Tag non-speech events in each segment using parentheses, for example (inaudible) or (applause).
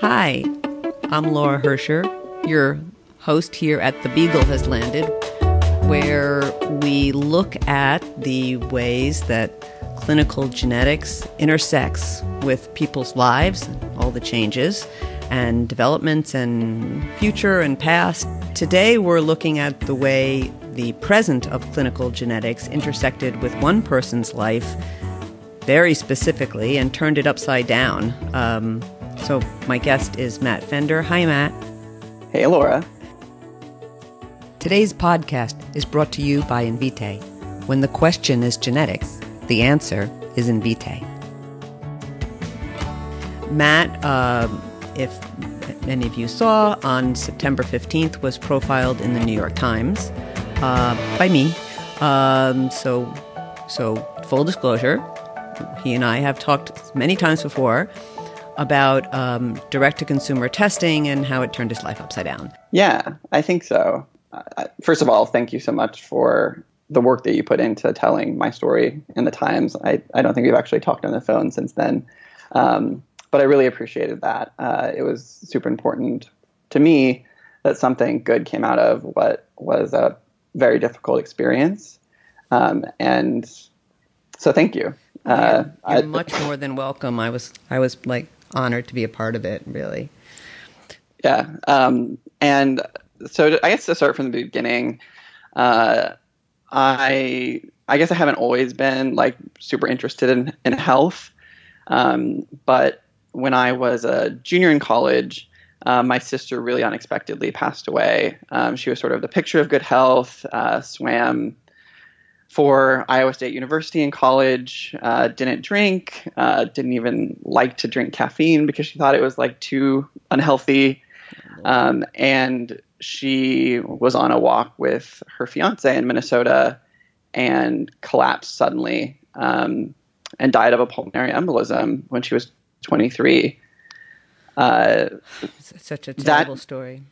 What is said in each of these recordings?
Hi, I'm Laura Hercher, your host here at The Beagle Has Landed, where we look at the ways that clinical genetics intersects with people's lives, all the changes and developments and future and past. Today we're looking at the way the present of clinical genetics intersected with one person's life very specifically and turned it upside down. Um, so, my guest is Matt Fender. Hi, Matt. Hey, Laura. Today's podcast is brought to you by Invitae. When the question is genetics, the answer is Invitae. Matt, uh, if many of you saw, on September 15th was profiled in the New York Times uh, by me. Um, so, so full disclosure, he and I have talked many times before about um, direct to consumer testing and how it turned his life upside down. Yeah, I think so. Uh, first of all, thank you so much for the work that you put into telling my story in the Times. I, I don't think we've actually talked on the phone since then. Um, but I really appreciated that. Uh, it was super important to me that something good came out of what was a very difficult experience. Um, and so thank you. Uh, you're, much more than welcome. I was I was like honored to be a part of it. Really. Yeah. Um, and so I guess to start from the beginning, uh, I I guess I haven't always been like super interested in in health, um, but when I was a junior in college, uh, my sister really unexpectedly passed away. Um, she was sort of the picture of good health, uh, swam for Iowa State University in college, uh, didn't drink, uh, didn't even like to drink caffeine because she thought it was like too unhealthy. Um, and she was on a walk with her fiance in Minnesota and collapsed suddenly um, and died of a pulmonary embolism when she was 23. Uh, such a terrible that, story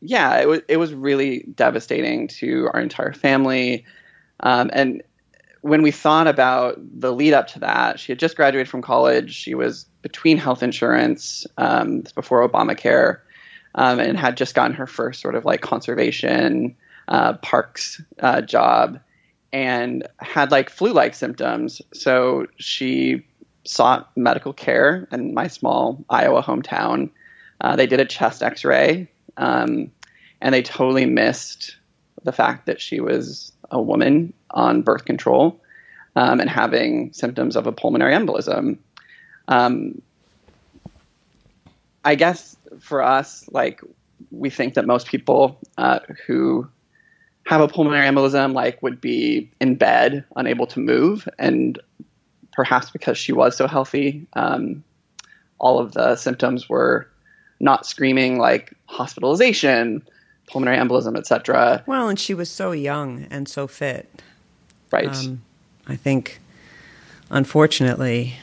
yeah, it was it was really devastating to our entire family. Um, and when we thought about the lead up to that, she had just graduated from college. She was between health insurance um, before Obamacare, um, and had just gotten her first sort of like conservation uh, parks uh, job, and had like flu-like symptoms. So she sought medical care in my small Iowa hometown. Uh, they did a chest X-ray um, and they totally missed the fact that she was a woman on birth control um, and having symptoms of a pulmonary embolism. Um, I guess for us, like we think that most people uh, who have a pulmonary embolism like would be in bed, unable to move, and perhaps because she was so healthy, um, all of the symptoms were not screaming like hospitalization, pulmonary embolism, etc. Well, and she was so young and so fit. Right. Um, I think, unfortunately,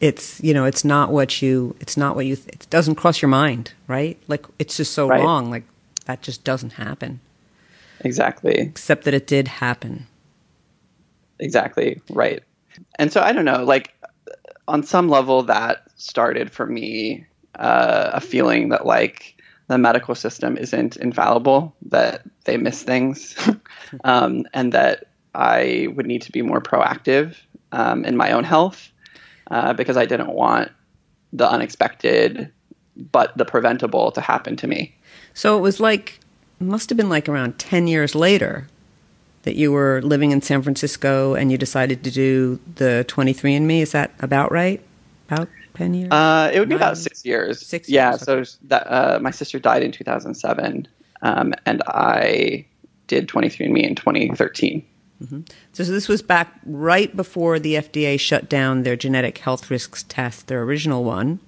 it's you know it's not what you it's not what you it doesn't cross your mind, right? Like it's just so right. wrong. Like that just doesn't happen. Exactly. Except that it did happen. Exactly. Right. And so I don't know, like on some level that started for me uh, a feeling that like the medical system isn't infallible, that they miss things, (laughs) um, and that I would need to be more proactive um, in my own health uh, because I didn't want the unexpected but the preventable to happen to me. So it was like, must have been like around 10 years later that you were living in San Francisco and you decided to do the 23andMe. Is that about right? About 10 years? Uh, it would be about six years. Six yeah, years, okay. so that, uh, my sister died in 2007, um, and I did 23andMe in 2013. Mm-hmm. So, so, this was back right before the FDA shut down their genetic health risks test, their original one.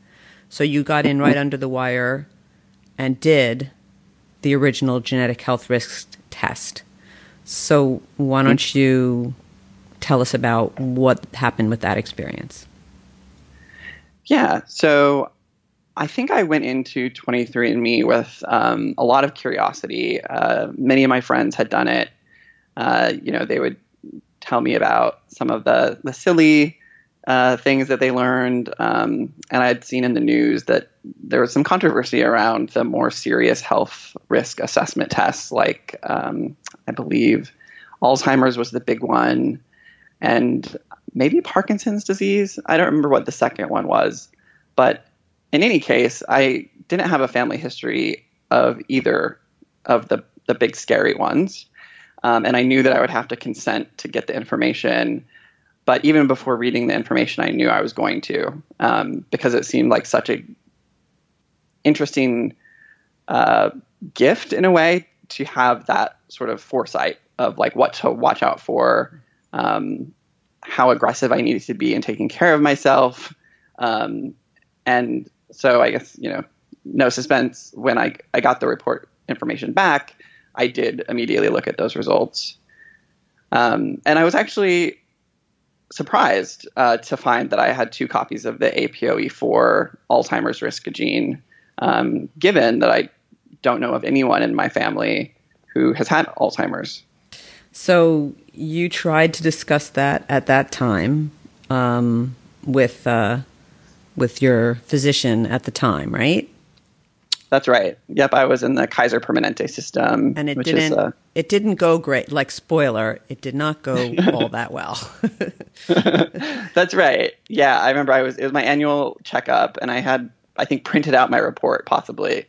So you got in right under the wire and did the original genetic health risks test. So why don't you tell us about what happened with that experience? Yeah. So I think I went into 23andMe with um, a lot of curiosity. Uh, many of my friends had done it. Uh, you know, they would tell me about some of the, the silly uh, things that they learned. Um, and I'd seen in the news that there was some controversy around the more serious health risk assessment tests, like um, I believe Alzheimer's was the big one, and maybe Parkinson's disease. I don't remember what the second one was. But in any case, I didn't have a family history of either of the, the big scary ones. Um, and I knew that I would have to consent to get the information. But even before reading the information, I knew I was going to um, because it seemed like such a interesting uh, gift in a way to have that sort of foresight of like what to watch out for, um, how aggressive I needed to be in taking care of myself, um, and so I guess you know no suspense when I I got the report information back. I did immediately look at those results, um, and I was actually surprised uh, to find that I had two copies of the APOE4 Alzheimer's risk gene, um, given that I don't know of anyone in my family who has had Alzheimer's. So you tried to discuss that at that time um, with uh, with your physician at the time, right? That's right. Yep, I was in the Kaiser Permanente system, and it didn't. A, it didn't go great. Like spoiler, it did not go (laughs) all that well. (laughs) That's right. Yeah, I remember. I was. It was my annual checkup, and I had, I think, printed out my report, possibly,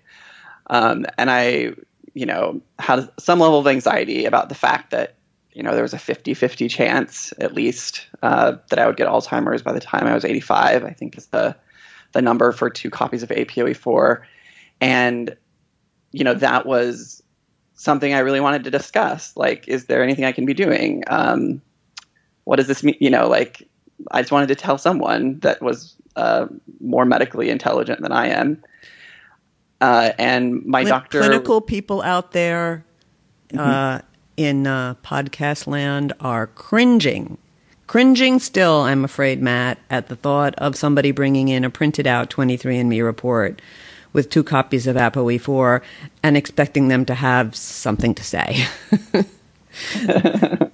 um, and I, you know, had some level of anxiety about the fact that you know, there was a 50 50 chance at least uh, that I would get Alzheimer's by the time I was 85, I think is the, the number for two copies of APOE4. And, you know, that was something I really wanted to discuss. Like, is there anything I can be doing? Um, what does this mean? You know, like, I just wanted to tell someone that was uh, more medically intelligent than I am. Uh, and my Cl- doctor. Clinical people out there, mm-hmm. uh, in uh, podcast land are cringing. Cringing still, I'm afraid, Matt, at the thought of somebody bringing in a printed out 23andMe report with two copies of APOE4 and expecting them to have something to say. (laughs)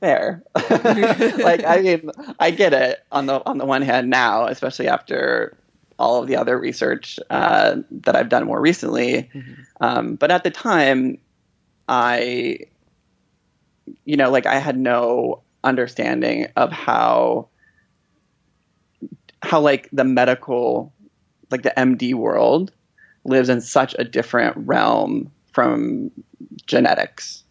Fair. (laughs) like I mean, I get it on the on the one hand now, especially after all of the other research uh, that I've done more recently. Mm-hmm. Um, but at the time, I, you know, like I had no understanding of how, how like the medical, like the MD world lives in such a different realm from genetics.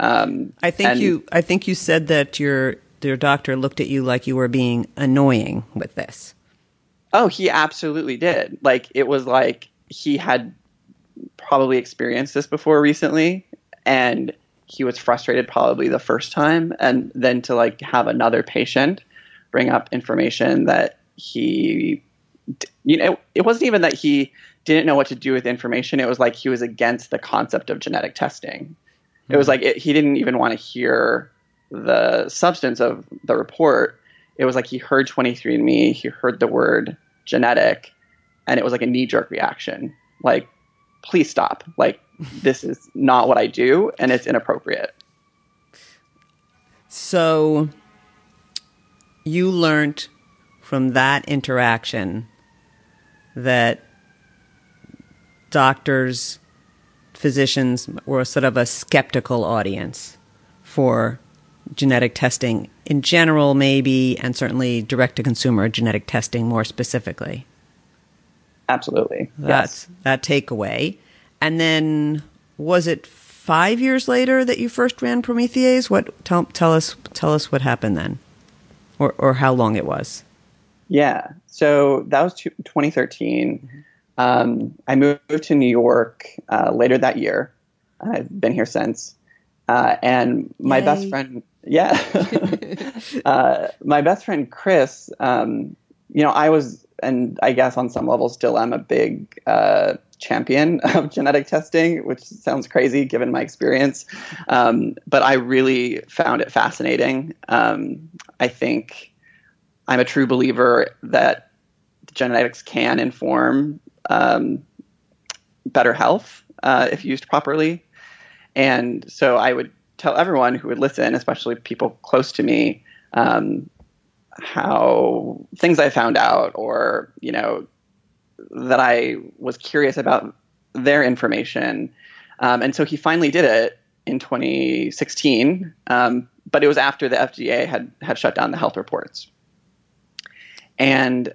Um, I think and, you, I think you said that your, your doctor looked at you like you were being annoying with this. Oh, he absolutely did. Like it was like he had probably experienced this before recently and he was frustrated probably the first time and then to like have another patient bring up information that he you know it wasn't even that he didn't know what to do with information. It was like he was against the concept of genetic testing. It was hmm. like it, he didn't even want to hear the substance of the report. It was like he heard 23andme he heard the word genetic and it was like a knee jerk reaction. Like please stop. Like this is not what I do and it's inappropriate. So you learned from that interaction that doctors, physicians were sort of a skeptical audience for genetic testing in general, maybe, and certainly direct to consumer genetic testing more specifically. Absolutely. That's yes. that takeaway. And then was it five years later that you first ran Promethease? What tell, tell us tell us what happened then, or or how long it was. Yeah, so that was 2013. Mm-hmm. Um, I moved to New York uh, later that year. I've been here since, uh, and my Yay. best friend, yeah, (laughs) uh, my best friend Chris. Um, you know, I was, and I guess on some level still am a big uh, champion (laughs) of genetic testing, which sounds crazy given my experience. Um, but I really found it fascinating. Um, I think I'm a true believer that genetics can inform um, better health uh, if used properly. And so I would tell everyone who would listen, especially people close to me, um, how things I found out, or you know, that I was curious about their information. Um, and so he finally did it in 2016, um, but it was after the FDA had had shut down the health reports. And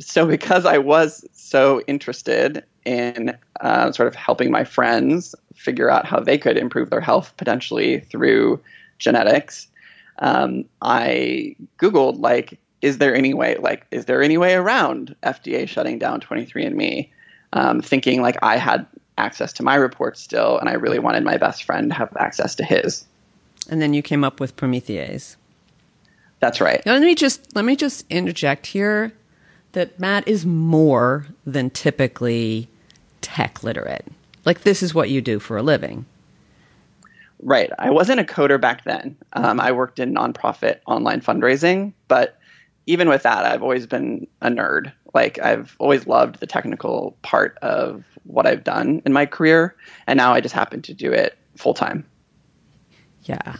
so, (laughs) because I was so interested in uh, sort of helping my friends figure out how they could improve their health potentially through genetics, um, I Googled like, is there any way, like, is there any way around FDA shutting down 23andMe? Um, thinking like I had access to my report still, and I really wanted my best friend to have access to his. And then you came up with Promethease. That's right. Now, let me just let me just interject here that Matt is more than typically tech literate. Like this is what you do for a living. Right. I wasn't a coder back then. Um, I worked in nonprofit online fundraising, but even with that, I've always been a nerd. Like I've always loved the technical part of what I've done in my career, and now I just happen to do it full time. Yeah.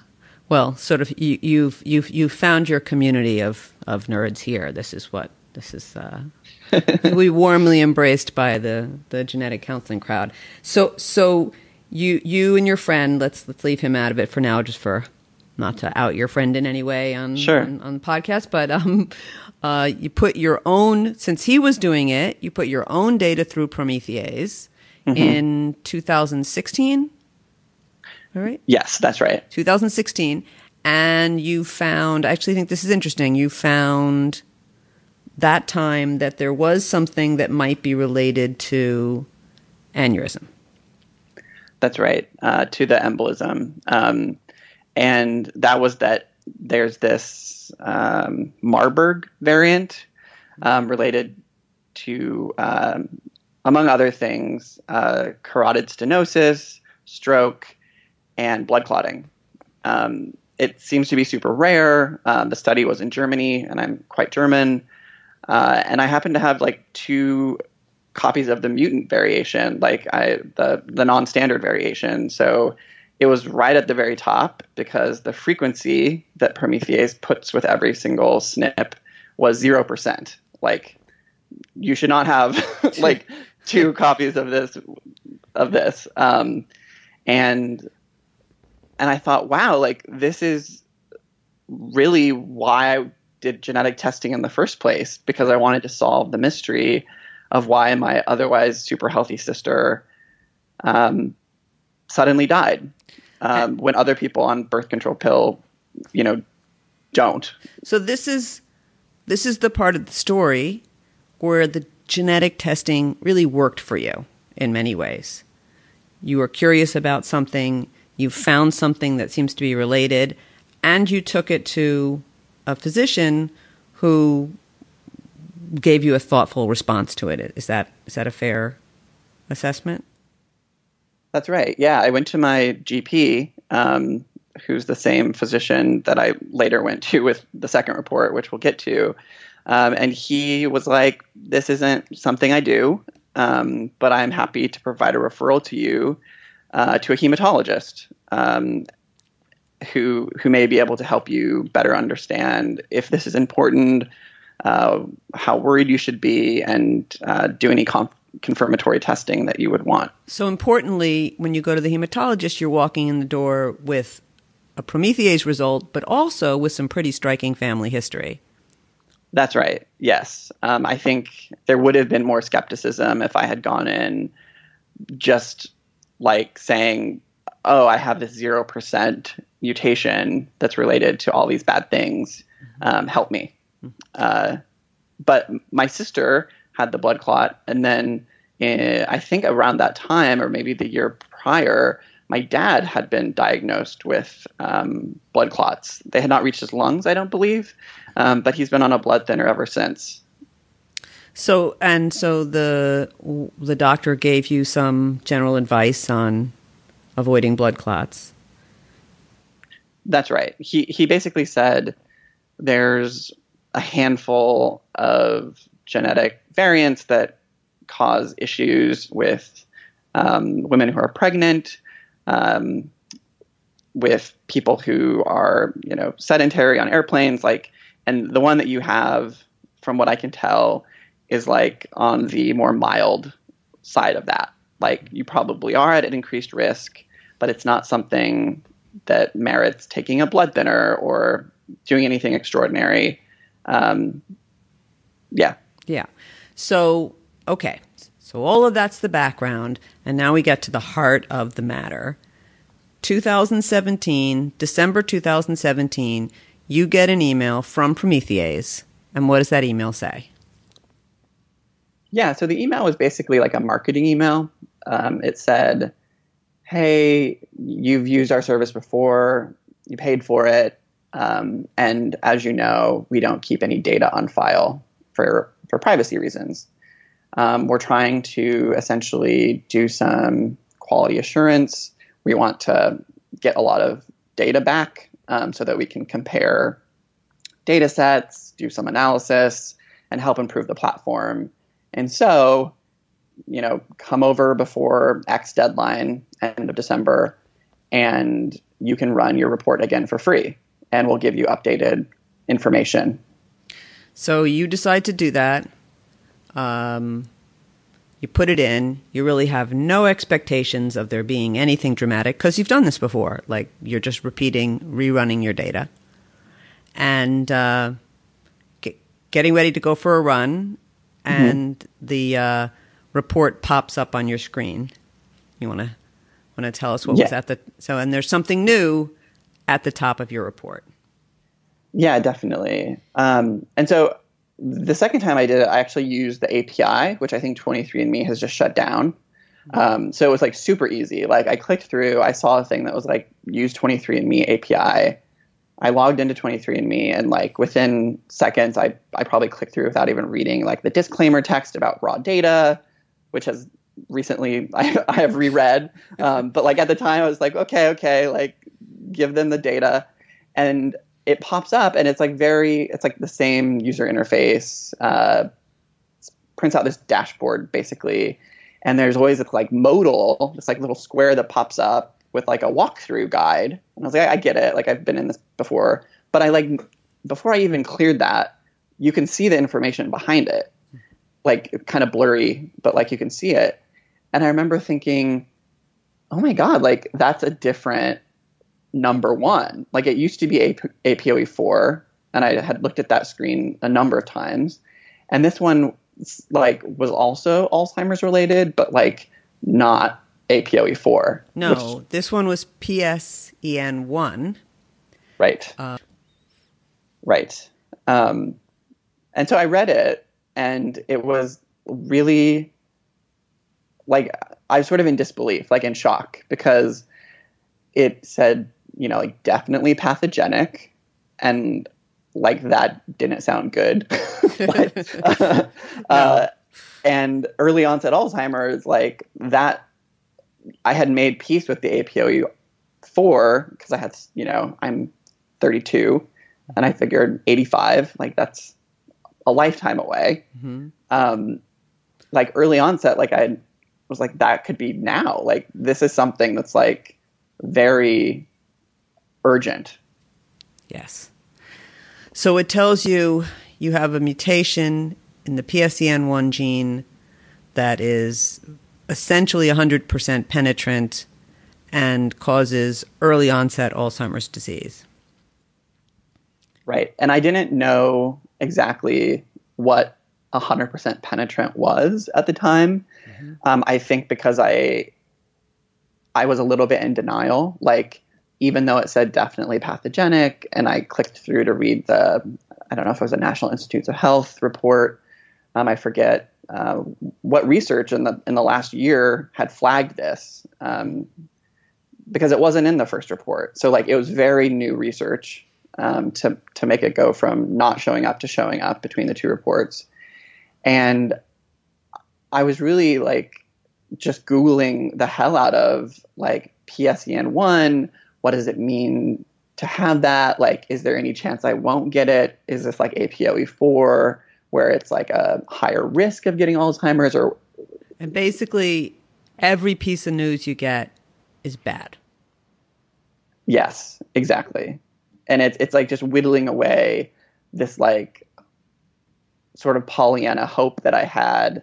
Well, sort of you, you've you've you've found your community of of nerds here. This is what this is. Uh, (laughs) we warmly embraced by the the genetic counseling crowd. So so you you and your friend let's let's leave him out of it for now, just for not to out your friend in any way on sure. on, on the podcast, but um, uh, you put your own since he was doing it, you put your own data through Promethease mm-hmm. in 2016. All right. Yes, that's right. 2016, and you found. I actually think this is interesting. You found that time that there was something that might be related to aneurysm. That's right, uh, to the embolism. Um, and that was that there's this um, Marburg variant um, related to, um, among other things, uh, carotid stenosis, stroke, and blood clotting. Um, it seems to be super rare. Um, the study was in Germany, and I'm quite German. Uh, and I happen to have like two copies of the mutant variation, like I the the non-standard variation. So it was right at the very top because the frequency that Promethease puts with every single SNP was zero percent. Like you should not have (laughs) like (laughs) two copies of this of this. Um, and and I thought, wow, like this is really why I did genetic testing in the first place because I wanted to solve the mystery of why my otherwise super healthy sister um, suddenly died um, when other people on birth control pill, you know, don't. So this is this is the part of the story where the genetic testing really worked for you in many ways. You were curious about something, you found something that seems to be related, and you took it to a physician who gave you a thoughtful response to it. Is that is that a fair assessment? That's right. Yeah, I went to my GP, um, who's the same physician that I later went to with the second report, which we'll get to. Um, and he was like, "This isn't something I do, um, but I'm happy to provide a referral to you uh, to a hematologist um, who who may be able to help you better understand if this is important, uh, how worried you should be, and uh, do any comp- confirmatory testing that you would want. So, importantly, when you go to the hematologist, you're walking in the door with a Promethease result, but also with some pretty striking family history. That's right. Yes. Um, I think there would have been more skepticism if I had gone in just like saying, oh, I have this 0% mutation that's related to all these bad things. Mm-hmm. Um, help me. Uh, but my sister had the blood clot. And then uh, I think around that time, or maybe the year prior, my dad had been diagnosed with um, blood clots. They had not reached his lungs, I don't believe, um, but he's been on a blood thinner ever since. So and so the the doctor gave you some general advice on avoiding blood clots. That's right. He he basically said there's a handful of genetic variants that cause issues with um, women who are pregnant. Um, with people who are, you know, sedentary on airplanes, like, and the one that you have, from what I can tell, is like on the more mild side of that. Like, you probably are at an increased risk, but it's not something that merits taking a blood thinner or doing anything extraordinary. Um, yeah. Yeah. So, okay. So, all of that's the background. And now we get to the heart of the matter. 2017, December 2017, you get an email from Promethease. And what does that email say? Yeah, so the email was basically like a marketing email. Um, it said, Hey, you've used our service before, you paid for it. Um, and as you know, we don't keep any data on file for, for privacy reasons. Um, we're trying to essentially do some quality assurance. We want to get a lot of data back um, so that we can compare data sets, do some analysis, and help improve the platform. And so, you know, come over before X deadline, end of December, and you can run your report again for free, and we'll give you updated information. So you decide to do that. Um, you put it in. You really have no expectations of there being anything dramatic because you've done this before. Like you're just repeating, rerunning your data, and uh, get, getting ready to go for a run, and mm-hmm. the uh, report pops up on your screen. You want to want to tell us what yeah. was at the so and there's something new at the top of your report. Yeah, definitely. Um, and so the second time I did it, I actually used the API, which I think 23andMe has just shut down. Um, so it was like super easy. Like I clicked through, I saw a thing that was like use 23andMe API. I logged into 23andMe and like within seconds, I, I probably clicked through without even reading like the disclaimer text about raw data, which has recently (laughs) I, I have reread. Um, but like at the time I was like, okay, okay, like give them the data. And it pops up and it's like very it's like the same user interface uh, prints out this dashboard basically. And there's always this like modal this like little square that pops up with like a walkthrough guide. And i was like I, I get it. Like i've been in this before. But i like before i even cleared that you can see the information behind it. Like kind of blurry but like you can see it. And i remember thinking oh my god like that's a different number one. Like it used to be AP- APOE4, and I had looked at that screen a number of times. And this one, like, was also Alzheimer's related, but like not APOE4. No, which, this one was PSEN1. Right. Uh, right. Um, and so I read it, and it was really like I was sort of in disbelief, like in shock, because it said you know, like definitely pathogenic, and like that didn't sound good. (laughs) but, (laughs) (laughs) uh, uh, and early onset Alzheimer's, like that, I had made peace with the APOE four because I had, you know, I'm 32, and I figured 85, like that's a lifetime away. Mm-hmm. Um, like early onset, like I was like that could be now. Like this is something that's like very urgent. Yes. So it tells you you have a mutation in the PSEN1 gene that is essentially 100% penetrant and causes early onset Alzheimer's disease. Right. And I didn't know exactly what 100% penetrant was at the time. Mm-hmm. Um, I think because I I was a little bit in denial. Like even though it said definitely pathogenic, and I clicked through to read the, I don't know if it was a National Institutes of Health report. Um, I forget uh, what research in the in the last year had flagged this um, because it wasn't in the first report. So like it was very new research um, to to make it go from not showing up to showing up between the two reports, and I was really like just googling the hell out of like PSEN one what does it mean to have that? Like, is there any chance I won't get it? Is this like APOE4 where it's like a higher risk of getting Alzheimer's or and basically every piece of news you get is bad. Yes, exactly. And it's it's like just whittling away this like sort of Pollyanna hope that I had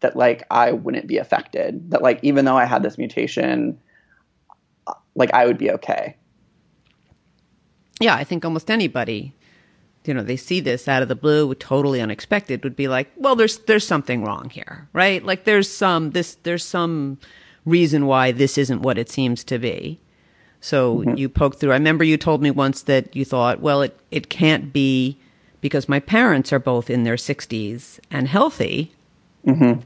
that like I wouldn't be affected. That like even though I had this mutation, like I would be okay. Yeah, I think almost anybody, you know, they see this out of the blue, totally unexpected, would be like, well, there's there's something wrong here, right? Like there's some this there's some reason why this isn't what it seems to be. So mm-hmm. you poke through. I remember you told me once that you thought, well, it it can't be because my parents are both in their 60s and healthy. Mm-hmm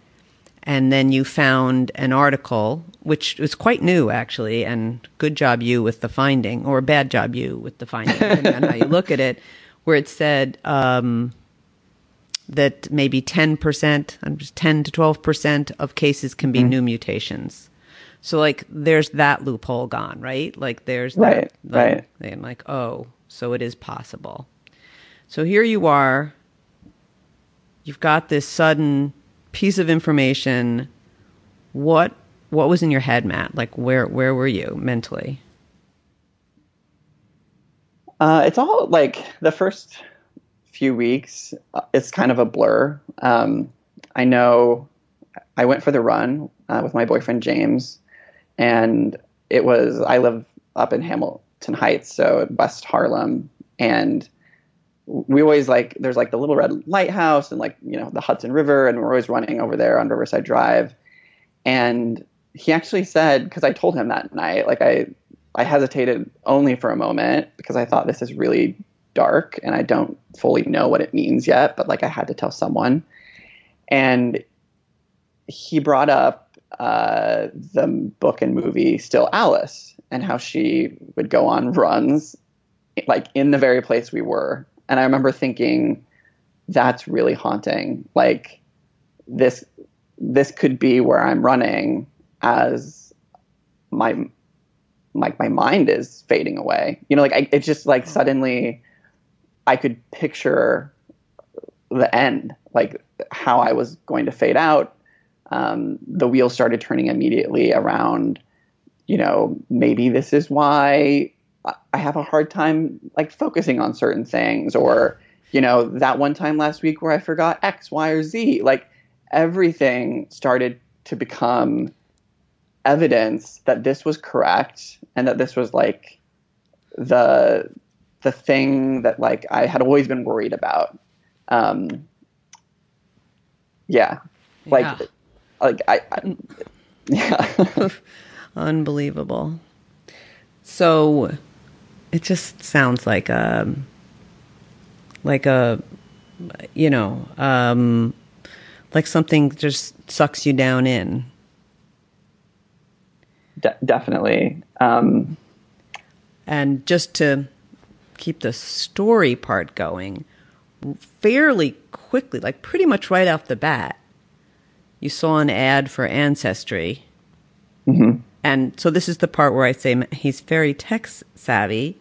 and then you found an article which was quite new actually and good job you with the finding or bad job you with the finding (laughs) depending on how you look at it where it said um, that maybe 10% i'm just 10 to 12% of cases can be mm-hmm. new mutations. So like there's that loophole gone right? Like there's right that, right. i'm like oh so it is possible. So here you are. You've got this sudden piece of information, what what was in your head, Matt? Like where where were you mentally? Uh, it's all like the first few weeks. Uh, it's kind of a blur. Um, I know I went for the run uh, with my boyfriend James, and it was I live up in Hamilton Heights, so West Harlem, and we always like there's like the little red lighthouse and like you know the Hudson River and we're always running over there on Riverside Drive. And he actually said because I told him that night like I I hesitated only for a moment because I thought this is really dark and I don't fully know what it means yet but like I had to tell someone. And he brought up uh, the book and movie Still Alice and how she would go on runs like in the very place we were and I remember thinking, that's really haunting. Like this, this could be where I'm running as my, like my mind is fading away. You know, like I, it's just like suddenly I could picture the end, like how I was going to fade out. Um, the wheels started turning immediately around, you know, maybe this is why I have a hard time like focusing on certain things or you know that one time last week where I forgot X, Y, or Z. Like everything started to become evidence that this was correct and that this was like the the thing that like I had always been worried about. Um, yeah, like yeah. like I, I yeah, (laughs) (laughs) unbelievable. So it just sounds like a um, like a you know um, like something just sucks you down in. De- definitely. Um, and just to keep the story part going fairly quickly like pretty much right off the bat you saw an ad for ancestry. Mm-hmm and so this is the part where I say he's very tech savvy.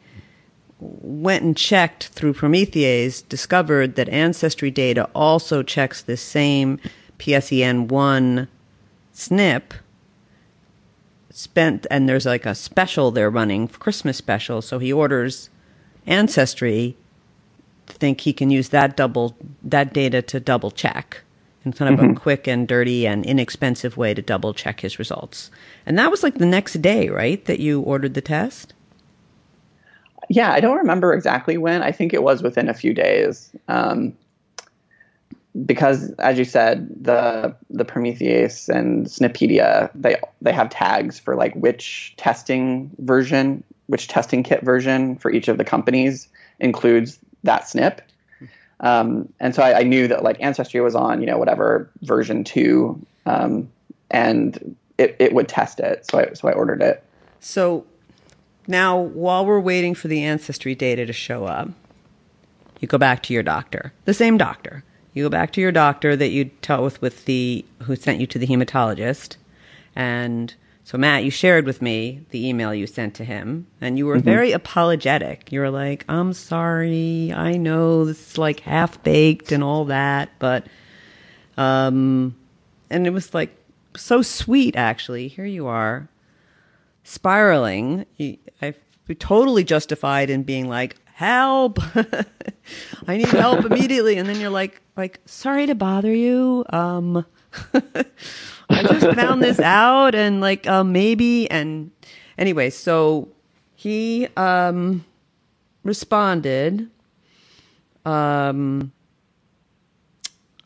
Went and checked through Promethease, discovered that Ancestry data also checks the same PSEN1 SNP. Spent, and there's like a special they're running, Christmas special. So he orders Ancestry think he can use that double that data to double check and kind of mm-hmm. a quick and dirty and inexpensive way to double check his results. And that was like the next day, right? That you ordered the test? Yeah, I don't remember exactly when. I think it was within a few days. Um, because as you said, the the Promethease and SNPedia, they they have tags for like which testing version, which testing kit version for each of the companies includes that SNP. Um, and so I, I, knew that like Ancestry was on, you know, whatever version two, um, and it, it would test it. So I, so I ordered it. So now while we're waiting for the Ancestry data to show up, you go back to your doctor, the same doctor. You go back to your doctor that you dealt with with the who sent you to the hematologist, and so, Matt, you shared with me the email you sent to him, and you were mm-hmm. very apologetic. You were like, I'm sorry. I know this is like half baked and all that, but, um, and it was like so sweet, actually. Here you are, spiraling. I totally justified in being like, help, (laughs) I need help (laughs) immediately. And then you're like, like, sorry to bother you. Um, (laughs) I just found this out and like, uh, maybe. And anyway, so he, um, responded, um,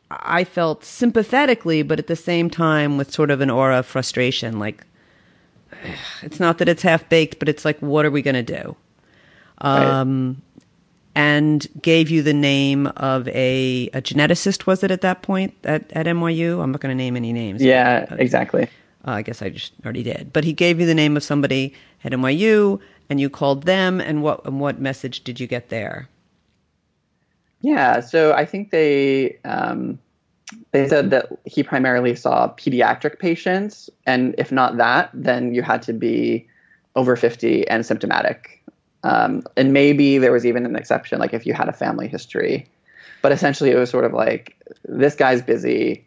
I felt sympathetically, but at the same time with sort of an aura of frustration. Like, (sighs) it's not that it's half baked, but it's like, what are we going to do? Um, right. And gave you the name of a, a geneticist, was it at that point at, at NYU? I'm not going to name any names. Yeah, but, uh, exactly. Uh, I guess I just already did. But he gave you the name of somebody at NYU, and you called them. And what and what message did you get there? Yeah, so I think they um, they said that he primarily saw pediatric patients, and if not that, then you had to be over 50 and symptomatic. Um, and maybe there was even an exception, like if you had a family history. But essentially, it was sort of like, this guy's busy.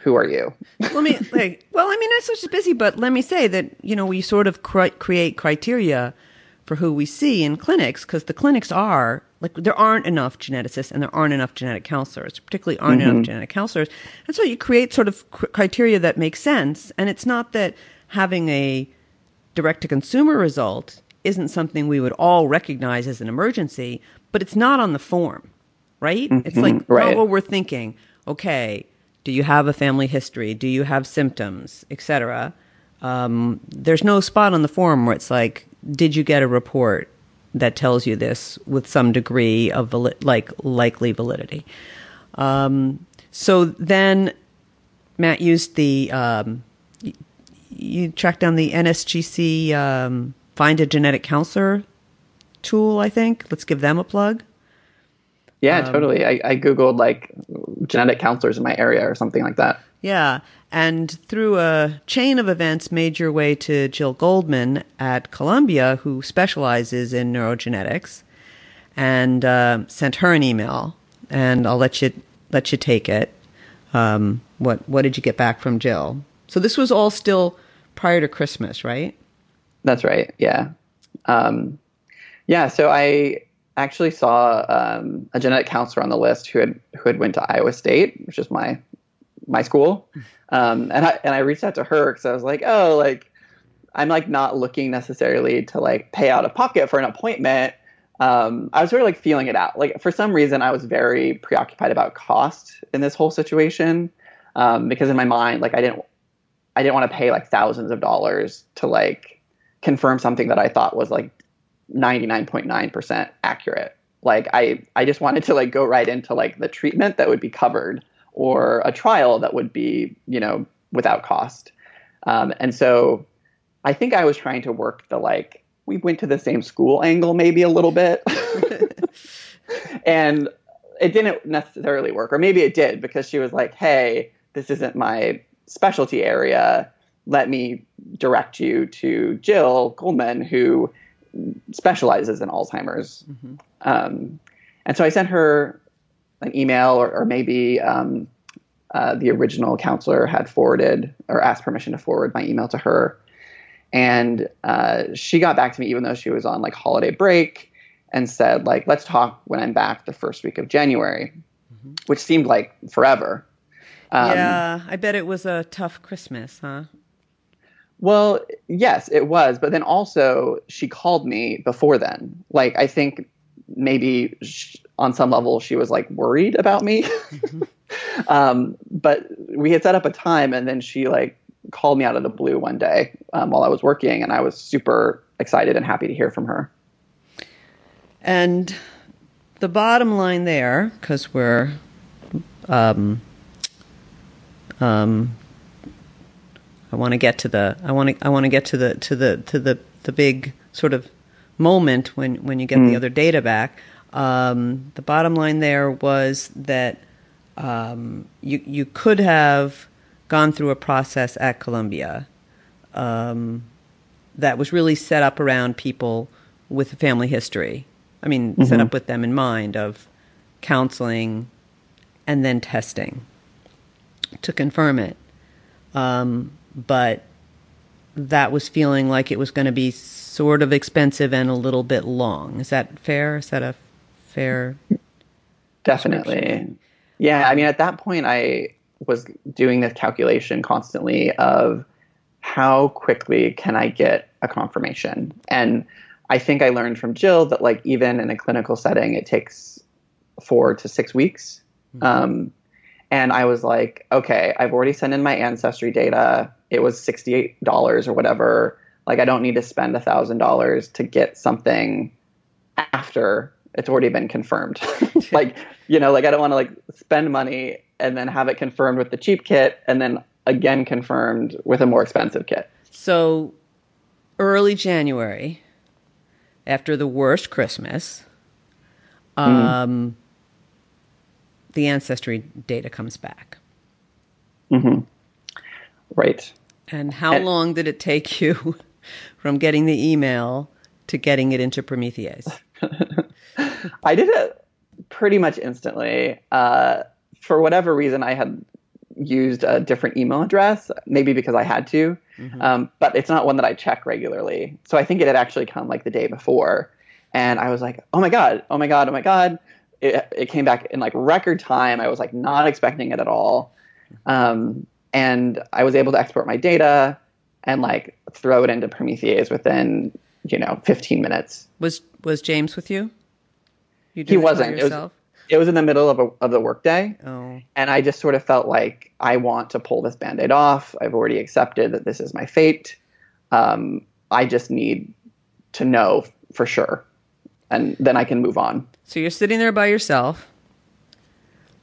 Who are you? let me (laughs) like, well, I mean, so just busy, but let me say that you know we sort of cr- create criteria for who we see in clinics because the clinics are like there aren't enough geneticists and there aren't enough genetic counselors particularly aren't mm-hmm. enough genetic counselors and so you create sort of cr- criteria that make sense and it's not that having a direct to consumer result isn't something we would all recognize as an emergency but it's not on the form right mm-hmm. it's like right. oh, we're thinking okay do you have a family history do you have symptoms etc um, there's no spot on the form where it's like did you get a report that tells you this with some degree of vali- like likely validity? Um, so then Matt used the um, you, you tracked down the NSGC um, find a genetic counselor tool. I think let's give them a plug. Yeah, um, totally. I, I googled like genetic counselors in my area or something like that. Yeah, and through a chain of events, made your way to Jill Goldman at Columbia, who specializes in neurogenetics, and uh, sent her an email. And I'll let you let you take it. Um, what what did you get back from Jill? So this was all still prior to Christmas, right? That's right. Yeah, um, yeah. So I actually saw um, a genetic counselor on the list who had who had went to Iowa State, which is my my school. Um, and I and I reached out to her because I was like, oh, like I'm like not looking necessarily to like pay out of pocket for an appointment. Um, I was sort of like feeling it out. Like for some reason, I was very preoccupied about cost in this whole situation um, because in my mind, like I didn't, I didn't want to pay like thousands of dollars to like confirm something that I thought was like 99.9% accurate. Like I, I just wanted to like go right into like the treatment that would be covered or a trial that would be, you know, without cost. Um, and so I think I was trying to work the like, we went to the same school angle maybe a little bit. (laughs) and it didn't necessarily work, or maybe it did because she was like, hey, this isn't my specialty area. Let me direct you to Jill Goldman, who specializes in Alzheimer's. Mm-hmm. Um, and so I sent her an email or, or maybe um, uh, the original counselor had forwarded or asked permission to forward my email to her. And uh, she got back to me even though she was on like holiday break and said like, let's talk when I'm back the first week of January, mm-hmm. which seemed like forever. Um, yeah, I bet it was a tough Christmas, huh? Well, yes, it was. But then also, she called me before then. Like, I think maybe on some level she was like worried about me. Mm-hmm. (laughs) um, but we had set up a time, and then she like called me out of the blue one day um, while I was working, and I was super excited and happy to hear from her. And the bottom line there, because we're um, um, I want to get to the I want to I want to get to the to the to the the big sort of moment when when you get mm. the other data back. Um, the bottom line there was that um, you you could have gone through a process at Columbia um, that was really set up around people with a family history. I mean, mm-hmm. set up with them in mind of counseling and then testing to confirm it. Um, but that was feeling like it was going to be sort of expensive and a little bit long. Is that fair? Is that a fair? Definitely. Yeah. I mean, at that point, I was doing this calculation constantly of how quickly can I get a confirmation? And I think I learned from Jill that, like, even in a clinical setting, it takes four to six weeks. Mm-hmm. Um, and I was like, okay, I've already sent in my ancestry data. It was $68 or whatever. Like, I don't need to spend $1,000 to get something after it's already been confirmed. (laughs) (laughs) like, you know, like I don't want to like spend money and then have it confirmed with the cheap kit and then again confirmed with a more expensive kit. So, early January, after the worst Christmas, mm-hmm. um, mm the ancestry data comes back. Mm-hmm. Right. And how and, long did it take you (laughs) from getting the email to getting it into Promethease? (laughs) I did it pretty much instantly. Uh, for whatever reason, I had used a different email address, maybe because I had to, mm-hmm. um, but it's not one that I check regularly. So I think it had actually come like the day before. And I was like, oh my God, oh my God, oh my God it, it came back in like record time. I was like not expecting it at all. Um, and I was able to export my data and like throw it into Promethease within, you know, 15 minutes. Was was James with you? you he wasn't. It was, it was in the middle of a, of the workday. Oh. And I just sort of felt like I want to pull this band-aid off. I've already accepted that this is my fate. Um, I just need to know for sure and then I can move on. So you're sitting there by yourself,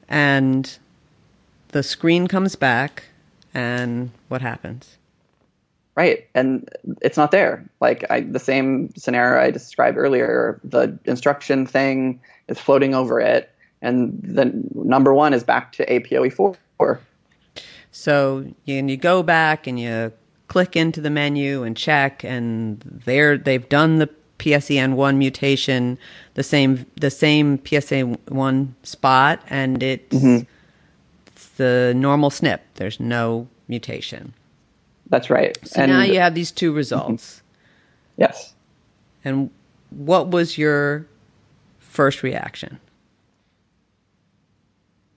and the screen comes back, and what happens? Right, and it's not there. Like I, the same scenario I described earlier, the instruction thing is floating over it, and the number one is back to APOE four. So you, and you go back and you click into the menu and check, and there they've done the PSEN1 mutation, the same the same PSA1 spot, and it's, mm-hmm. it's the normal SNP. There's no mutation. That's right. So and now you have these two results. Mm-hmm. Yes. And what was your first reaction?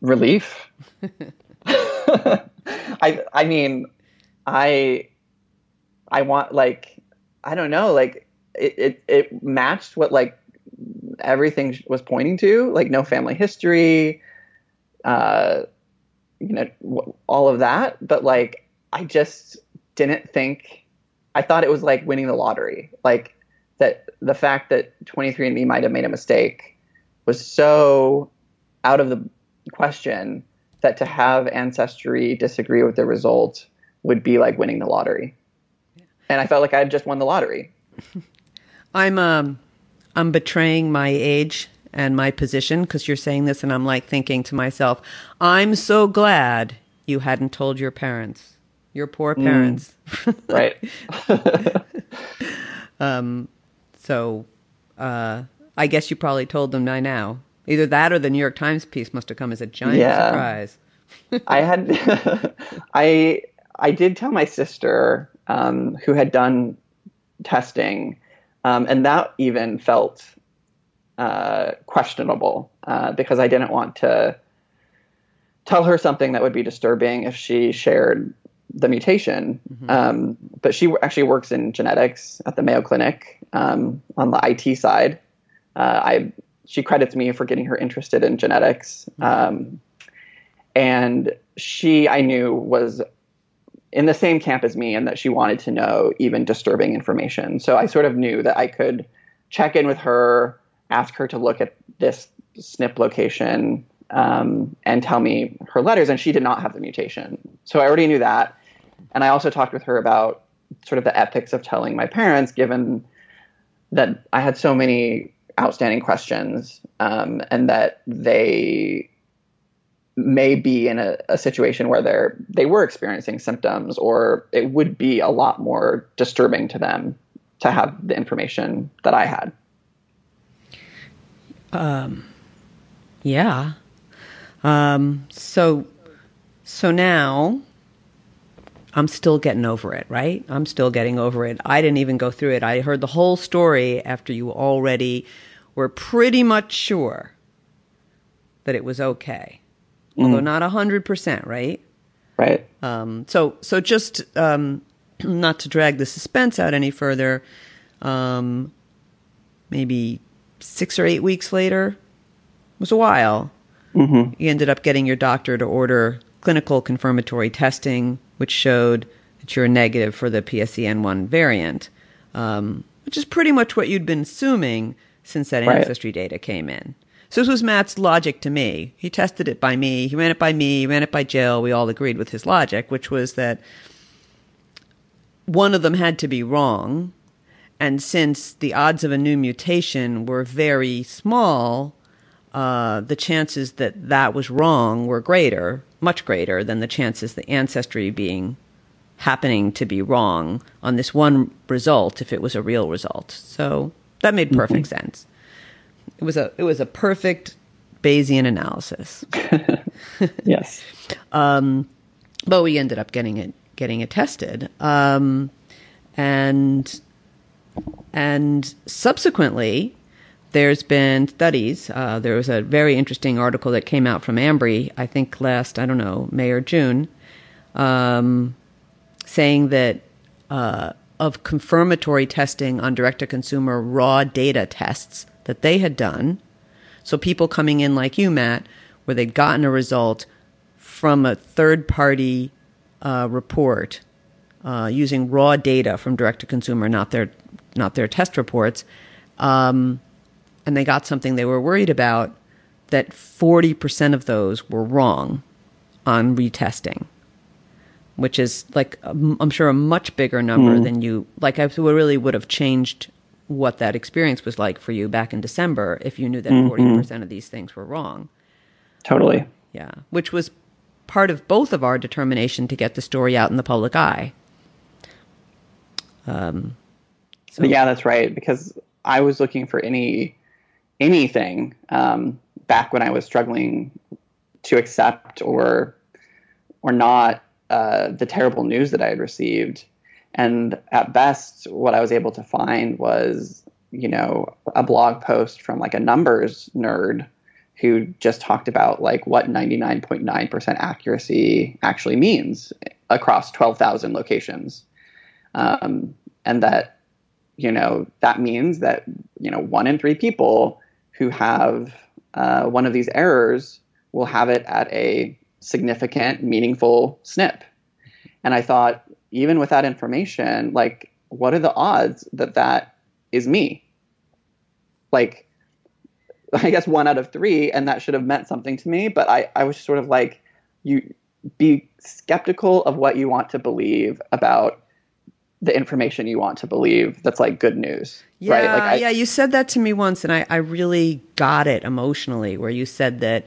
Relief. (laughs) (laughs) I I mean, I I want like I don't know like it, it, it matched what like everything was pointing to, like no family history, uh, you know, all of that. But like, I just didn't think, I thought it was like winning the lottery. Like that the fact that 23andMe might have made a mistake was so out of the question that to have Ancestry disagree with the result would be like winning the lottery. And I felt like I had just won the lottery. (laughs) I'm um I'm betraying my age and my position because you're saying this, and I'm like thinking to myself, I'm so glad you hadn't told your parents, your poor mm. parents. Mm, right. (laughs) (laughs) um. So, uh, I guess you probably told them by now. Either that or the New York Times piece must have come as a giant yeah. surprise. (laughs) I had, I I did tell my sister, um, who had done testing um, and that even felt uh, questionable uh, because I didn't want to tell her something that would be disturbing if she shared the mutation. Mm-hmm. Um, but she actually works in genetics at the Mayo Clinic um, on the IT side. Uh, I she credits me for getting her interested in genetics, mm-hmm. um, and she I knew was in the same camp as me and that she wanted to know even disturbing information. So I sort of knew that I could check in with her, ask her to look at this SNP location um, and tell me her letters, and she did not have the mutation. So I already knew that. And I also talked with her about sort of the ethics of telling my parents, given that I had so many outstanding questions um, and that they may be in a, a, situation where they're they were experiencing symptoms or it would be a lot more disturbing to them to have the information that I had. Um yeah. Um so so now I'm still getting over it, right? I'm still getting over it. I didn't even go through it. I heard the whole story after you already were pretty much sure that it was okay. Mm. Although not 100%, right? Right. Um, so, so just um, not to drag the suspense out any further, um, maybe six or eight weeks later, it was a while, mm-hmm. you ended up getting your doctor to order clinical confirmatory testing, which showed that you're negative for the PSEN1 variant, um, which is pretty much what you'd been assuming since that right. ancestry data came in. So this was Matt's logic to me. He tested it by me. He ran it by me. He ran it by Jill. We all agreed with his logic, which was that one of them had to be wrong. And since the odds of a new mutation were very small, uh, the chances that that was wrong were greater, much greater than the chances the ancestry being happening to be wrong on this one result if it was a real result. So that made perfect mm-hmm. sense. It was a it was a perfect Bayesian analysis. (laughs) yes. (laughs) um, but we ended up getting it getting it tested. Um, and and subsequently there's been studies. Uh, there was a very interesting article that came out from Ambry, I think last, I don't know, May or June, um, saying that uh, of confirmatory testing on direct to consumer raw data tests that they had done. So people coming in like you, Matt, where they'd gotten a result from a third party uh, report uh, using raw data from direct to consumer, not their not their test reports. Um, and they got something they were worried about, that 40% of those were wrong on retesting, which is like, I'm sure, a much bigger number mm. than you, like, I really would have changed what that experience was like for you back in December if you knew that mm-hmm. 40% of these things were wrong. Totally. Yeah. Which was part of both of our determination to get the story out in the public eye. Um, so. Yeah, that's right. Because I was looking for any anything um, back when I was struggling to accept or or not uh, the terrible news that I had received. And at best, what I was able to find was, you know, a blog post from like a numbers nerd who just talked about like what 99.9% accuracy actually means across 12,000 locations. Um, and that, you know, that means that, you know, one in three people who have uh, one of these errors will have it at a significant, meaningful SNP. And I thought, even with that information, like, what are the odds that that is me? Like, (laughs) I guess one out of three, and that should have meant something to me. But I, I was sort of like, you be skeptical of what you want to believe about the information you want to believe that's like good news yeah, right like I, yeah you said that to me once and I, I really got it emotionally where you said that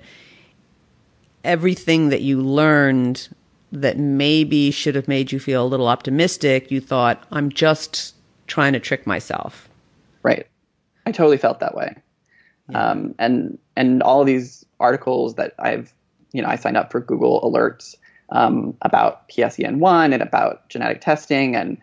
everything that you learned that maybe should have made you feel a little optimistic you thought i'm just trying to trick myself. Right. I totally felt that way. Yeah. um, and and all these articles that i've you know i signed up for google alerts um, about psen1 and about genetic testing. And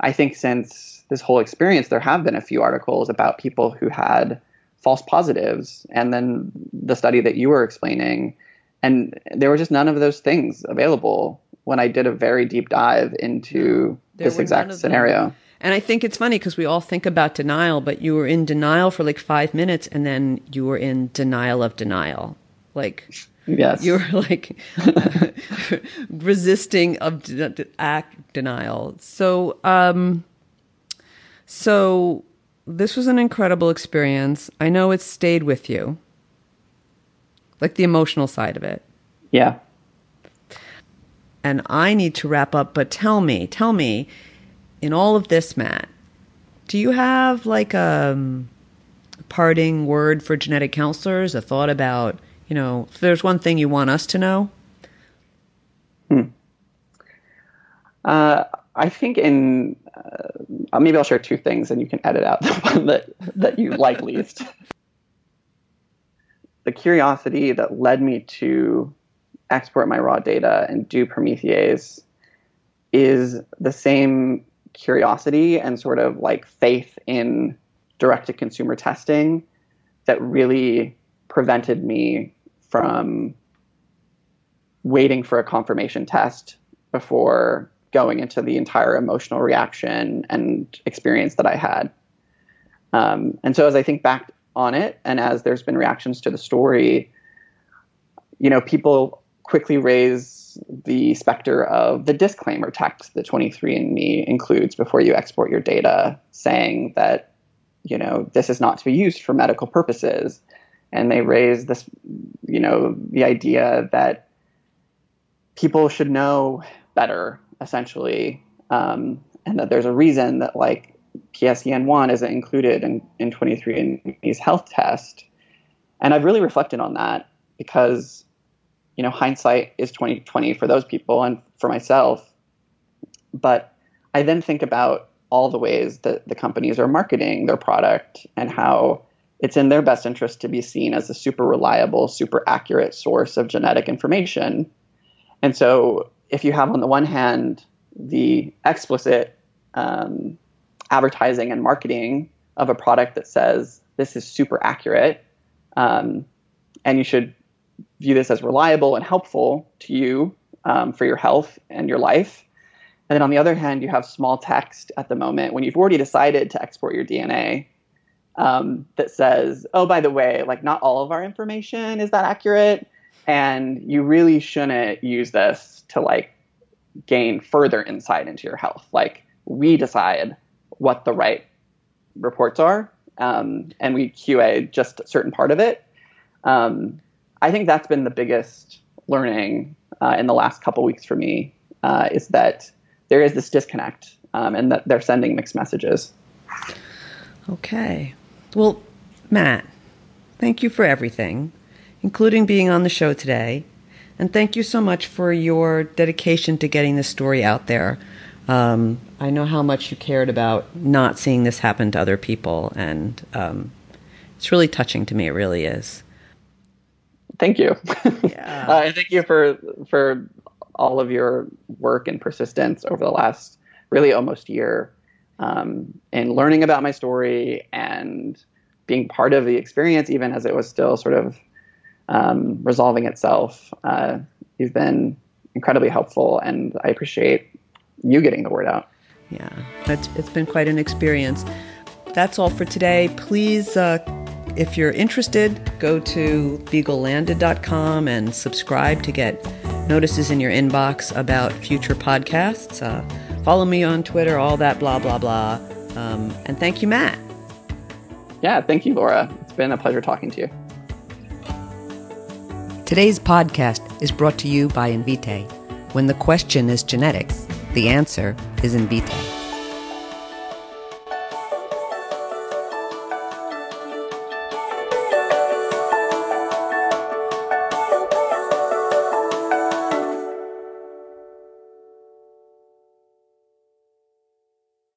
I think since this whole experience, there have been a few articles about people who had false positives, and then the study that you were explaining, and there were just none of those things available when I did a very deep dive into there this exact scenario. And I think it's funny because we all think about denial, but you were in denial for like five minutes, and then you were in denial of denial. Like Yes. you were like (laughs) resisting of de- act denial. So, um, so this was an incredible experience. I know it stayed with you, like the emotional side of it. Yeah. And I need to wrap up, but tell me, tell me, in all of this, Matt, do you have like a um, parting word for genetic counselors? A thought about you know, if there's one thing you want us to know? Hmm. Uh, I think in uh, maybe I'll share two things, and you can edit out the (laughs) one that that you like least. (laughs) The curiosity that led me to export my raw data and do Promethease is the same curiosity and sort of like faith in direct to consumer testing that really prevented me from waiting for a confirmation test before going into the entire emotional reaction and experience that I had. Um, and so as I think back on it, and as there's been reactions to the story, you know, people quickly raise the specter of the disclaimer text that 23andMe includes before you export your data, saying that, you know, this is not to be used for medical purposes. And they raise this, you know, the idea that people should know better, essentially, um, and that there's a reason that, like, PSEN1 isn't included in, in 23andMe's health test. And I've really reflected on that because, you know, hindsight is 2020 for those people and for myself. But I then think about all the ways that the companies are marketing their product and how it's in their best interest to be seen as a super reliable, super accurate source of genetic information. And so if you have on the one hand the explicit um, advertising and marketing of a product that says this is super accurate um, and you should view this as reliable and helpful to you um, for your health and your life. And then on the other hand, you have small text at the moment when you've already decided to export your DNA um, that says, oh, by the way, like not all of our information is that accurate. And you really shouldn't use this to like gain further insight into your health. Like we decide what the right reports are, um, and we QA just a certain part of it. Um, I think that's been the biggest learning uh, in the last couple weeks for me uh, is that there is this disconnect um, and that they're sending mixed messages. Okay. Well, Matt, thank you for everything, including being on the show today. And thank you so much for your dedication to getting this story out there. Um, I know how much you cared about not seeing this happen to other people, and um, it's really touching to me. It really is. Thank you. Yeah. (laughs) uh, thank you for for all of your work and persistence over the last really almost year um, in learning about my story and being part of the experience, even as it was still sort of um, resolving itself. Uh, you've been incredibly helpful, and I appreciate you getting the word out. Yeah, it's, it's been quite an experience. That's all for today. Please, uh, if you're interested, go to beaglelanded.com and subscribe to get notices in your inbox about future podcasts. Uh, follow me on Twitter, all that blah, blah, blah. Um, and thank you, Matt. Yeah, thank you, Laura. It's been a pleasure talking to you. Today's podcast is brought to you by Invitae. When the question is genetics, the answer is Invitae.